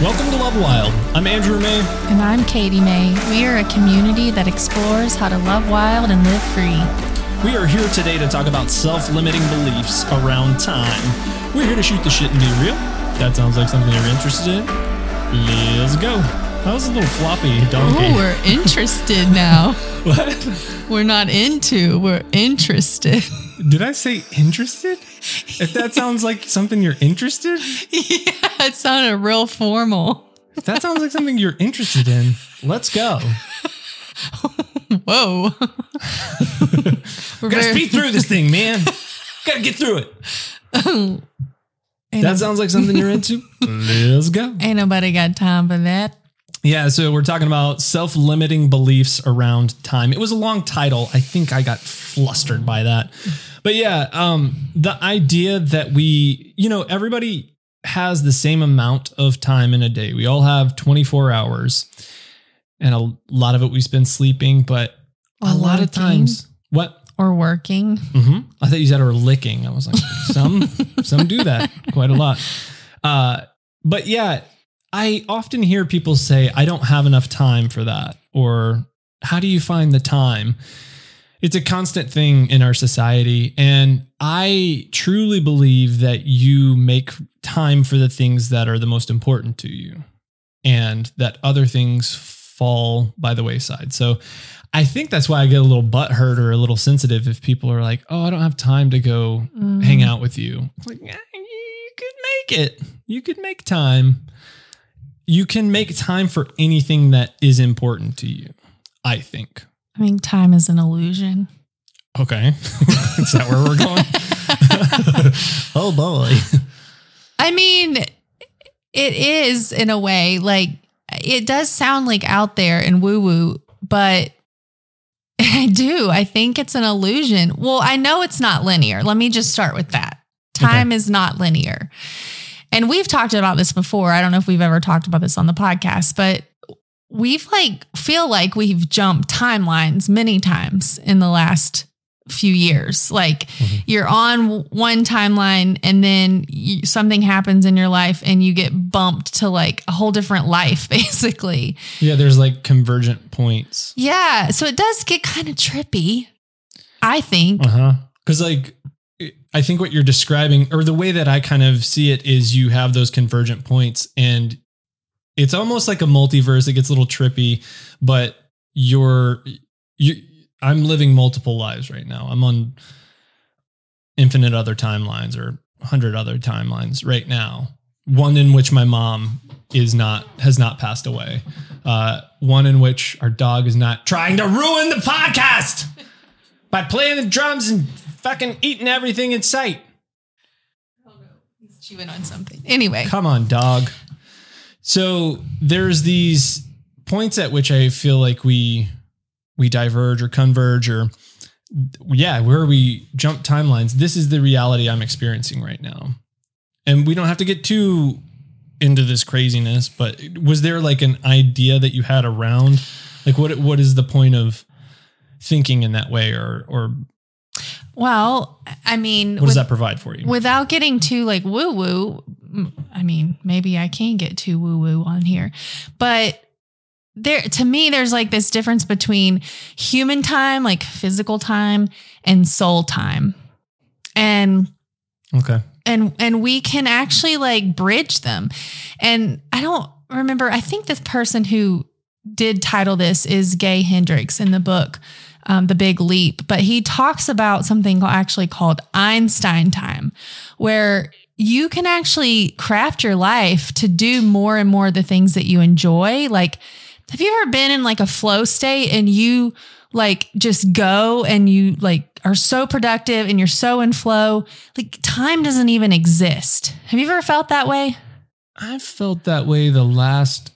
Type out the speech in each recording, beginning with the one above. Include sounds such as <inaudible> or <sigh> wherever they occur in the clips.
Welcome to Love Wild. I'm Andrew May. And I'm Katie May. We are a community that explores how to love wild and live free. We are here today to talk about self limiting beliefs around time. We're here to shoot the shit and be real. That sounds like something you're interested in. Let's go. That was a little floppy donkey. Oh, we're <laughs> interested now. what? We're not into, we're interested. Did I say interested? <laughs> If that sounds like something you're interested, yeah, it sounded real formal. if that sounds like something you're interested in, let's go. <laughs> Whoa. We're <laughs> Gotta speed through this thing, man. Gotta get through it. That no- sounds like something you're into. Let's go. ain't nobody got time for that. Yeah, so we're talking about self limiting beliefs around time. It was a long title. I think I got flustered by that. But yeah, um, the idea that we, you know, everybody has the same amount of time in a day. We all have 24 hours, and a lot of it we spend sleeping, but a Or lot of times, what? Or working. Mm-hmm. I thought you said or licking. I was like, some <laughs> some do that quite a lot. Uh, but yeah, I often hear people say, "I don't have enough time for that," or "How do you find the time?" It's a constant thing in our society, and I truly believe that you make time for the things that are the most important to you, and that other things fall by the wayside. So I think that's why I get a little butthurt or a little sensitive if people are like, "Oh, I don't have time to go Mm. hang out with you." It's like, eh, you could make it. You could make time. You can make time for anything that is important to you. I think. I mean, time is an illusion. Okay, <laughs> is that where we're going? <laughs> oh boy. I mean, it is in a way like it does sound like out there and woo woo, but <laughs> I do. I think it's an illusion. Well, I know it's not linear. Let me just start with that. Time is not linear. And we've talked about this before. I don't know if we've ever talked about this on the podcast, but we've like feel like we've jumped timelines many times in the last few years. Like Mhm. you're on one timeline and then you, something happens in your life and you get bumped to like a whole different life <laughs> basically. Yeah, there's like convergent points. Yeah, so it does get kind of trippy. I think. Uh huh. Because like, I think what you're describing, or the way that I kind of see it, is you have those convergent points, and it's almost like a multiverse. It gets a little trippy, but you're you. I'm living multiple lives right now. I'm on infinite other timelines or hundred other timelines right now. One in which my mom is not has not passed away. Uh, one in which our dog is not trying to ruin the podcast by playing the drums and fucking eating everything in sight. He's chewing on something. Anyway. Come on, dog. So there's these points at which I feel like we we diverge or converge or yeah, where we jump timelines. This is the reality I'm experiencing right now. And we don't have to get too into this craziness, but was there like an idea that you had around like what what is the point of thinking in that way or or Well, I mean, what does with- that provide for you? without getting too like woo woo, I mean, maybe I can get too woo woo on here, but there to me, there's like this difference between human time, like physical time, and soul time, and okay. and and we can actually like bridge them. And I don't remember. I think this person who did title this is Gay Hendricks in the book. Um, the Big Leap, but he talks about something actually called Einstein time, where you can actually craft your life to do more and more of the things that you enjoy. Like, have you ever been in like a flow state and you like just go and you like are so productive and you're so in flow? Like, time doesn't even exist. Have you ever felt that way? I've felt that way the last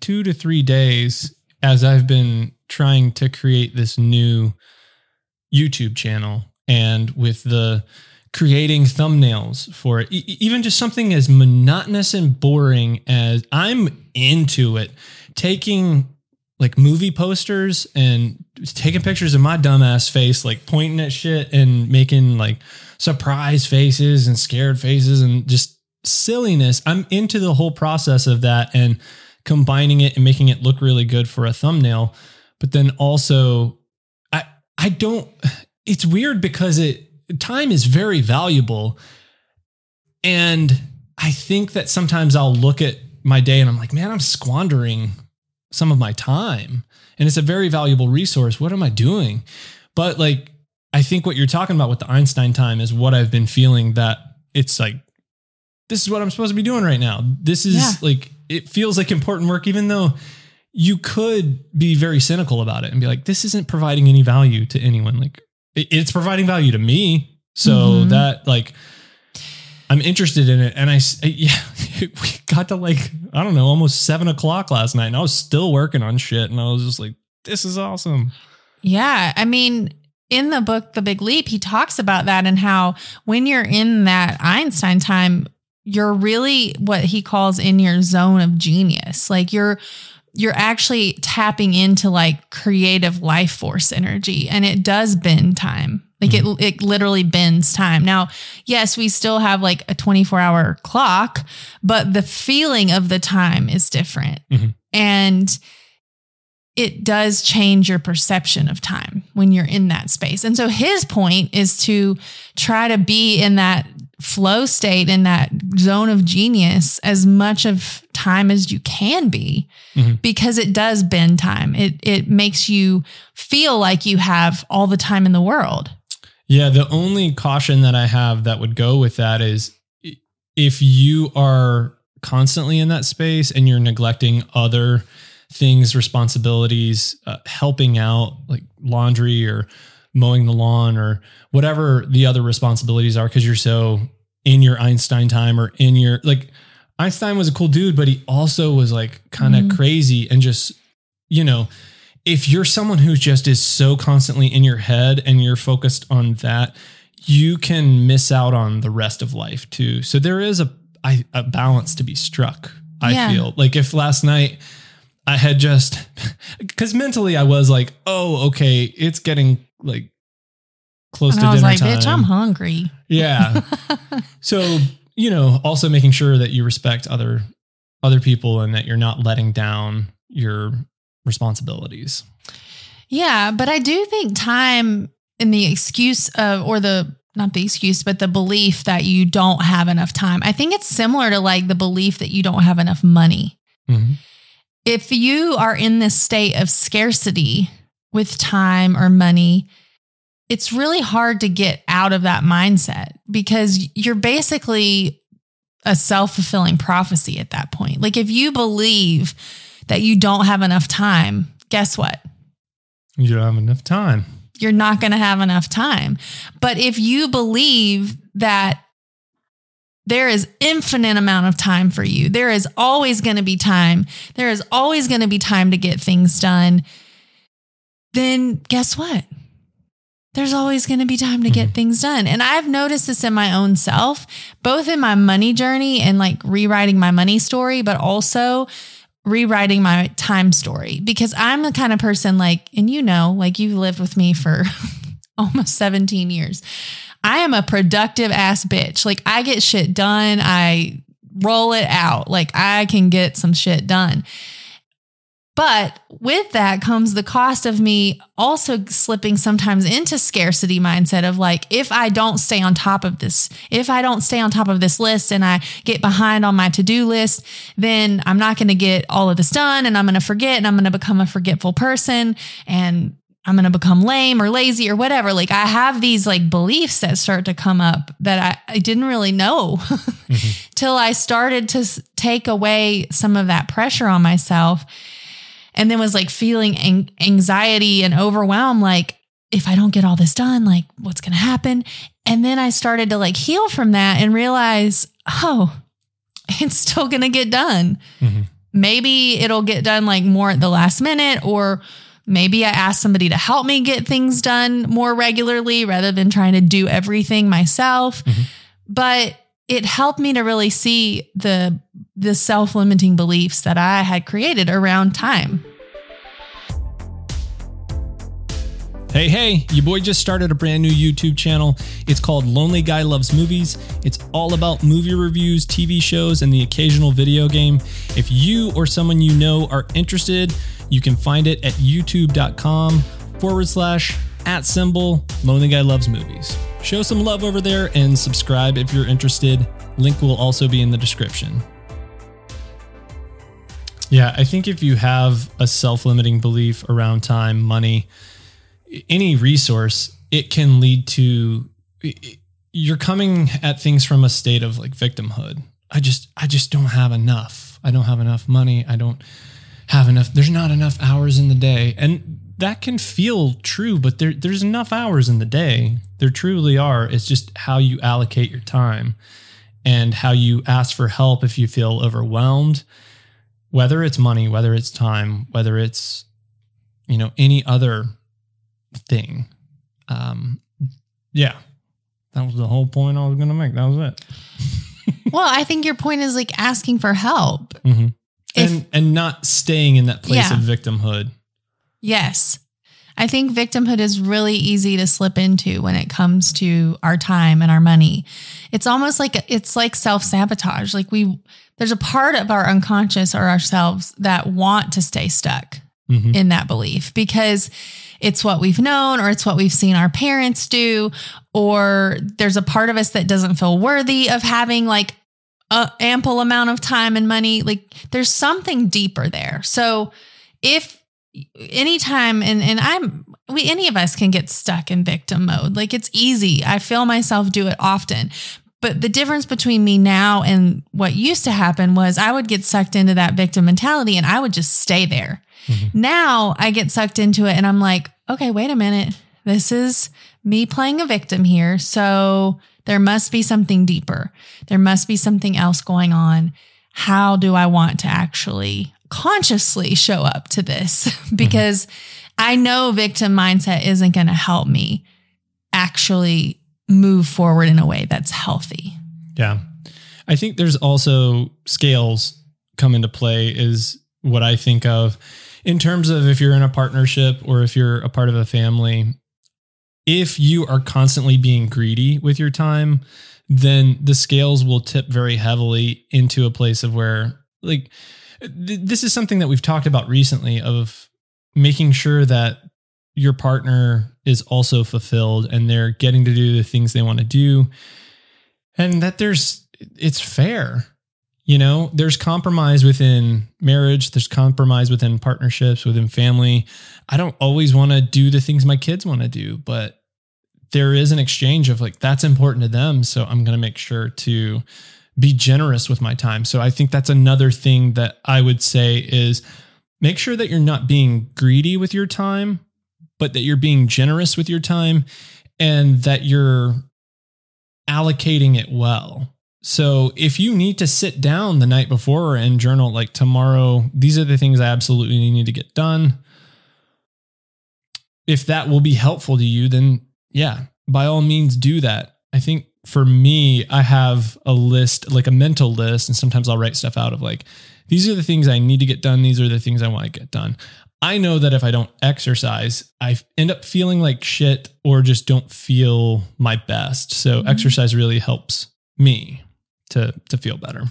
two to three days as I've been trying to create this new YouTube channel and with the creating thumbnails for it, E- even just something as monotonous and boring as I'm into it. Taking like movie posters and taking pictures of my dumbass face, like pointing at shit and making like surprise faces and scared faces and just silliness. I'm into the whole process of that and combining it and making it look really good for a thumbnail. But then also, I I don't. It's weird because it time is very valuable, and I think that sometimes I'll look at my day and I'm like, man, I'm squandering some of my time, and it's a very valuable resource. What am I doing? But like, I think what you're talking about with the Einstein time is what I've been feeling that it's like this is what I'm supposed to be doing right now. This is Yeah. like it feels like important work, even though you could be very cynical about it and be like, this isn't providing any value to anyone. Like it's providing value to me. So Mhm. that like I'm interested in it. And I, <laughs> yeah, we got to like, I don't know, almost seven o'clock last night and I was still working on shit. And I was just like, this is awesome. Yeah. I mean, in the book, The Big Leap, he talks about that and how when you're in that Einstein time, you're really what he calls in your zone of genius. Like you're, you're actually tapping into like creative life force energy and it does bend time. Like it, it literally bends time. Now, yes, we still have like a 24 hour clock, but the feeling of the time is different. Mhm. And it does change your perception of time when you're in that space. And so his point is to try to be in that flow state in that zone of genius as much of time as you can be Mhm. because it does bend time. It it makes you feel like you have all the time in the world. Yeah, the only caution that I have that would go with that is if you are constantly in that space and you're neglecting other things, responsibilities, uh, helping out like laundry or mowing the lawn or whatever the other responsibilities are because you're so in your Einstein time or in your like Einstein was a cool dude, but he also was like kind of Mhm. crazy and just, you know, if you're someone who just is so constantly in your head and you're focused on that, you can miss out on the rest of life too. So there is a I, a balance to be struck. I Yeah. feel like if last night I had just <laughs> because mentally I was like, oh, okay, it's getting like close And to I was dinner like, time. bitch, I'm hungry. Yeah. <laughs> so you know, also making sure that you respect other other people and that you're not letting down your responsibilities. Yeah, but I do think time and the excuse of, or the, not the excuse, but the belief that you don't have enough time. I think it's similar to like the belief that you don't have enough money. Mhm. If you are in this state of scarcity with time or money, it's really hard to get out of that mindset because you're basically a self fulfilling prophecy at that point. Like if you believe that you don't have enough time, guess what? You don't have enough time. you're not going to have enough time. But if you believe that there is infinite amount of time for you, there is always going to be time. There is always going to be time to get things done. Then guess what? There's always going to be time to get mm-hmm. things done. And I've noticed this in my own self, both in my money journey and like rewriting my money story, but also rewriting my time story because I'm the kind of person like, and you know, like you've lived with me for <laughs> almost 17 years. I am a productive ass bitch. Like I get shit done. I roll it out. Like I can get some shit done. But with that comes the cost of me also slipping sometimes into scarcity mindset of like, if I don't stay on top of this, if I don't stay on top of this list and I get behind on my to do list, then I'm not going to get all of this done and I'm going to forget and I'm going to become a forgetful person and I'm going to become lame or lazy or whatever. Like I have these like beliefs that start to come up that I, I didn't really know <laughs> mm-hmm. till I started to take away some of that pressure on myself and then was like feeling an- anxiety and overwhelm like if i don't get all this done like what's going to happen and then i started to like heal from that and realize oh <laughs> it's still going to get done Mhm. maybe it'll get done like more at the last minute or maybe i ask somebody to help me get things done more regularly rather than trying to do everything myself Mhm. but it helped me to really see the the self-limiting beliefs that I had created around time. Hey, hey, your boy just started a brand new YouTube channel. It's called Lonely Guy Loves Movies. It's all about movie reviews, TV shows, and the occasional video game. If you or someone you know are interested, you can find it at youtube.com forward slash at symbol Lonely Guy Loves Movies. Show some love over there and subscribe if you're interested. Link will also be in the description. Yeah, I think if you have a self limiting belief around time, money, any resource, it can lead to you're coming at things from a state of like victimhood. I just I just don't have enough. I don't have enough money. I don't have enough. There's not enough hours in the day. And that can feel true, but there there's enough hours in the day. There truly are. It's just how you allocate your time and how you ask for help if you feel overwhelmed, whether it's money, whether it's time, whether it's you know any other thing. Um, yeah, that was the whole point I was going to make. That was it. <laughs> well, I think your point is like asking for help. Mm-hmm. If, and and not staying in that place yeah. of victimhood. Yes. I think victimhood is really easy to slip into when it comes to our time and our money. It's almost like it's like self-sabotage. Like we there's a part of our unconscious or ourselves that want to stay stuck mm-hmm. in that belief because it's what we've known or it's what we've seen our parents do or there's a part of us that doesn't feel worthy of having like a ample amount of time and money like there's something deeper there so if anytime and and I'm we any of us can get stuck in victim mode like it's easy I feel myself do it often but the difference between me now and what used to happen was I would get sucked into that victim mentality and I would just stay there Mm-hmm. Now I get sucked into it and I'm like, okay, wait a minute. This is me playing a victim here. So there must be something deeper. There must be something else going on. How do I want to actually consciously show up to this? <laughs> because mm-hmm. I know victim mindset isn't going to help me actually move forward in a way that's healthy. Yeah. I think there's also scales come into play is what I think of in terms of if you're in a partnership or if you're a part of a family, if you are constantly being greedy with your time, then the scales will tip very heavily into a place of where, like, this is something that we've talked about recently of making sure that your partner is also fulfilled and they're getting to do the things they want to do and that there's it's fair you know, there's compromise within marriage, there's compromise within partnerships, within family. I don't always want to do the things my kids want to do, but there is an exchange of like, that's important to them. So I'm going to make sure to be generous with my time. So I think that's another thing that I would say is make sure that you're not being greedy with your time, but that you're being generous with your time and that you're allocating it well so if you need to sit down the night before and journal like tomorrow, these are the things I absolutely need to get done. If that will be helpful to you, then yeah, by all means do that. I think for me, I have a list, like a mental list, and sometimes I'll write stuff out of like, these are the things I need to get done. These are the things I want to get done. I know that if I don't exercise, I end up feeling like shit or just don't feel my best. So mm-hmm. exercise really helps me to to feel better.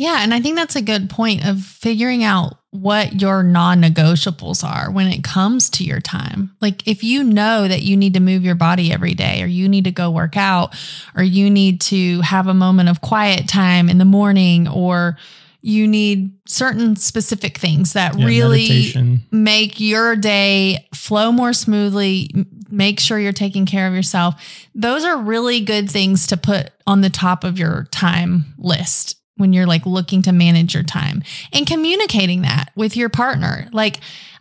Yeah, and I think that's a good point of figuring out what your non-negotiables are when it comes to your time. Like if you know that you need to move your body every day or you need to go work out or you need to have a moment of quiet time in the morning or you need certain specific things that yeah, really meditation. make your day flow more smoothly, make sure you're taking care of yourself. Those are really good things to put on the top of your time list when you're like looking to manage your time and communicating that with your partner. Like,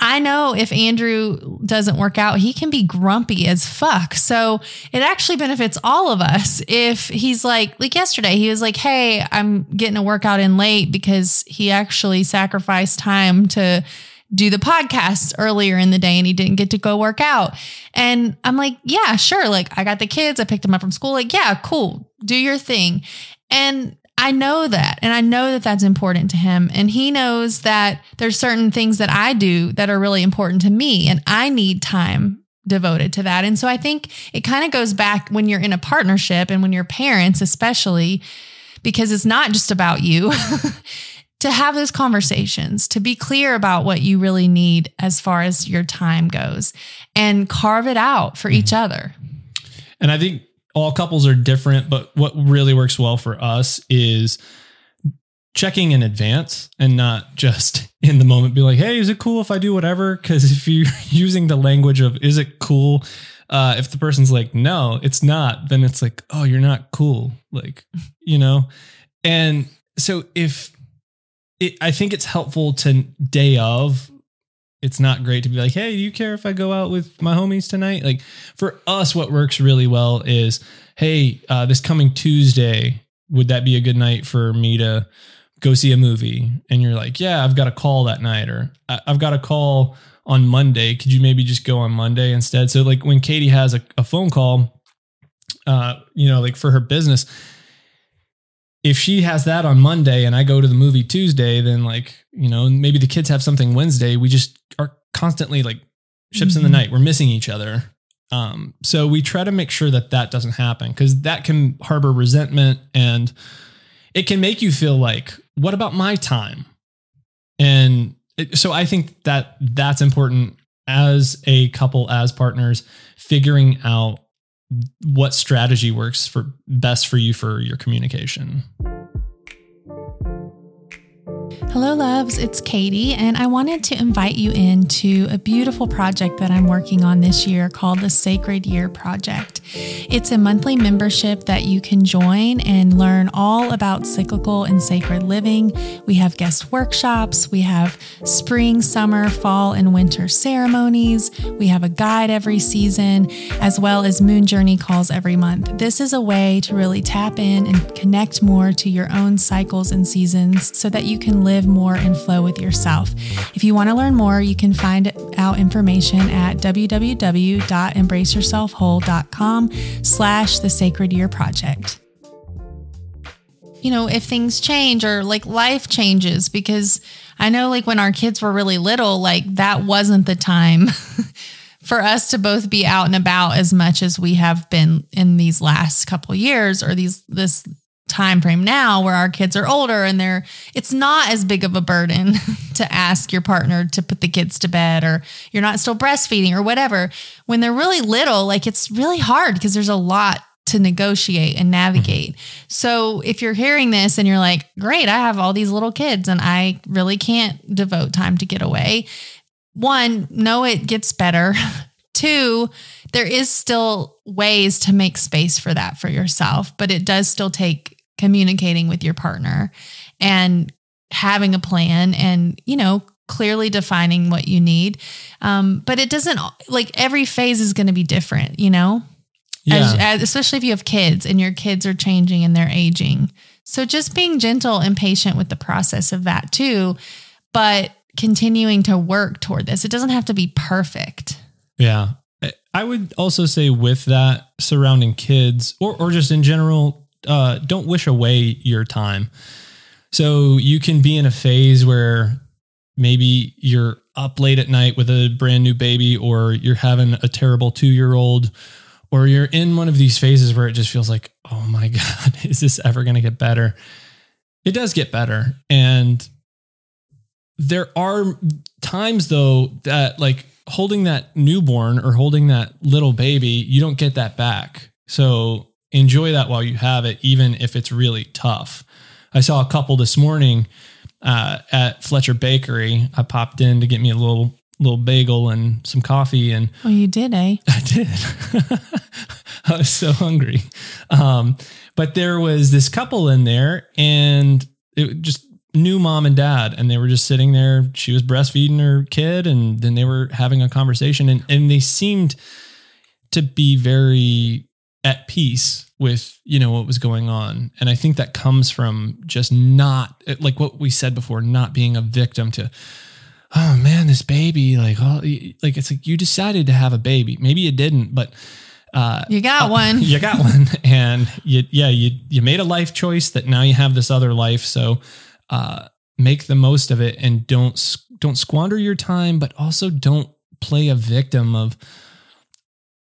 I know if Andrew doesn't work out, he can be grumpy as fuck. So it actually benefits all of us if he's like, like yesterday, he was like, Hey, I'm getting a workout in late because he actually sacrificed time to do the podcast earlier in the day and he didn't get to go work out. And I'm like, yeah, sure. Like I got the kids, I picked them up from school. Like, yeah, cool. Do your thing. And I know that. And I know that that's important to him. And he knows that there's certain things that I do that are really important to me. And I need time devoted to that. And so I think it kind of goes back when you're in a partnership and when you're parents, especially because it's not just about you. <laughs> to have those conversations, to be clear about what you really need as far as your time goes and carve it out for mm-hmm. each other. And I think all couples are different, but what really works well for us is checking in advance and not just <laughs> in the moment be like, hey, is it cool if I do whatever? Because if you're <laughs> using the language of is it cool? Uh, if the person's like, no, it's not, then it's like, oh, you're not cool. Like, <laughs> you know? And so if it, I think it's helpful to day of. It's not great to be like, hey, do you care if I go out with my homies tonight? Like for us, what works really well is, hey, uh, this coming Tuesday, would that be a good night for me to go see a movie? And you're like, yeah, I've got a call that night, or I've got a call on Monday. Could you maybe just go on Monday instead? So like when Katie has a, a phone call, uh, you know, like for her business, if she has that on Monday and I go to the movie Tuesday, then like, you know, maybe the kids have something Wednesday. We just are constantly like ships mm-hmm. in the mm-hmm. night. We're missing each other. Um, so we try to make sure that that doesn't happen because that can harbor resentment and it can make you feel like, what about my time? And it, so I think that that's important as a couple, as partners, figuring out what strategy works for best for you for your communication. Hello, loves. It's Katie, and I wanted to invite you into a beautiful project that I'm working on this year called the Sacred Year Project. It's a monthly membership that you can join and learn all about cyclical and sacred living. We have guest workshops, we have spring, summer, fall, and winter ceremonies, we have a guide every season, as well as moon journey calls every month. This is a way to really tap in and connect more to your own cycles and seasons so that you can live live more in flow with yourself. If you want to learn more, you can find out information at www.embraceyourselfwhole.com slash the sacred year project. You know, if things change or like life changes, because I know like when our kids were really little, like that wasn't the time <laughs> for us to both be out and about as much as we have been in these last couple years or these this time frame now where our kids are older and they're it's not as big of a burden <laughs> to ask your partner to put the kids to bed or you're not still breastfeeding or whatever when they're really little like it's really hard because there's a lot to negotiate and navigate. Mm-hmm. So if you're hearing this and you're like, great, I have all these little kids and I really can't devote time to get away. One, know it gets better. <laughs> Two, there is still ways to make space for that for yourself, but it does still take communicating with your partner and having a plan and, you know, clearly defining what you need. Um, but it doesn't like every phase is going to be different, you know? Yeah. As, as, especially if you have kids and your kids are changing and they're aging. So just being gentle and patient with the process of that too, but continuing to work toward this. It doesn't have to be perfect. Yeah. I would also say with that surrounding kids or or just in general uh, don't wish away your time. So you can be in a phase where maybe you're up late at night with a brand new baby, or you're having a terrible two year old, or you're in one of these phases where it just feels like, oh my <laughs> God, is this ever going to get better? It does get better. And there are times though that like holding that newborn or holding that little baby, you don't get that back. So enjoy that while you have it, even if it's really tough. I saw a couple this morning uh, at Fletcher Bakery. I popped in to get me a little little bagel and some coffee, and oh, you did, eh? <laughs> I did. <laughs> I was so hungry, um, but there was this couple in there, and it just new mom and dad, and they were just sitting there. She was breastfeeding her kid, and then they were having a conversation, and and they seemed to be very at peace with you know what was going on. And i think that comes from just not like what we said before not being a victim to oh man this baby like oh like it's like you decided to have a baby. Maybe you didn't but uh, you got uh, one. you got one. <laughs> And you yeah you you made a life choice that now you have this other life. So uh, make the most of it and don't don't squander your time but also don't play a victim of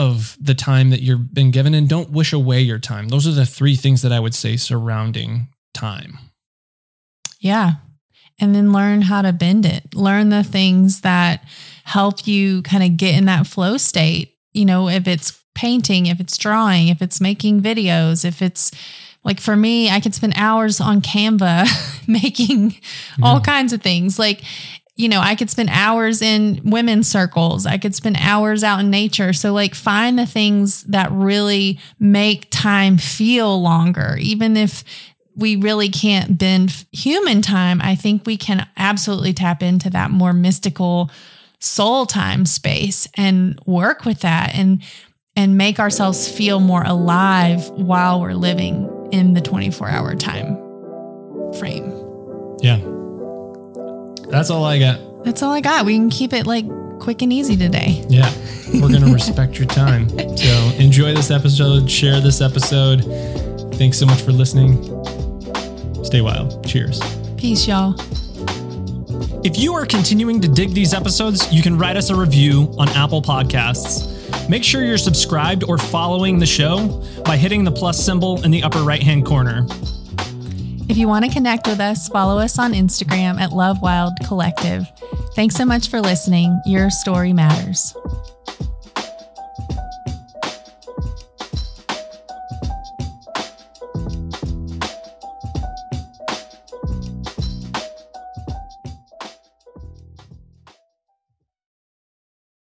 of the time that you've been given and don't wish away your time. Those are the three things that I would say surrounding time. Yeah. And then learn how to bend it. Learn the things that help you kind of get in that flow state. You know, if it's painting, if it's drawing, if it's making videos, if it's like for me, I could spend hours on Canva <laughs> making mm-hmm. all Yeah. kinds of things. Like, you know, I could spend hours in women's circles. I could spend hours out in nature. So, like, find the things that really make time feel longer, even if we really can't bend human time. I think we can absolutely tap into that more mystical soul time space and work with that and and make ourselves feel more alive while we're living in the 24 hour time frame. Yeah. That's all I got. That's all I got. We can keep it like quick and easy today. Yeah. We're going <laughs> to respect your time. So enjoy this episode, share this episode. Thanks so much for listening. Stay wild. Cheers. Peace, y'all. If you are continuing to dig these episodes, you can write us a review on Apple Podcasts. Make sure you're subscribed or following the show by hitting the plus symbol in the upper right hand corner. If you want to connect with us, follow us on Instagram at Love Wild Collective. Thanks so much for listening. Your story matters.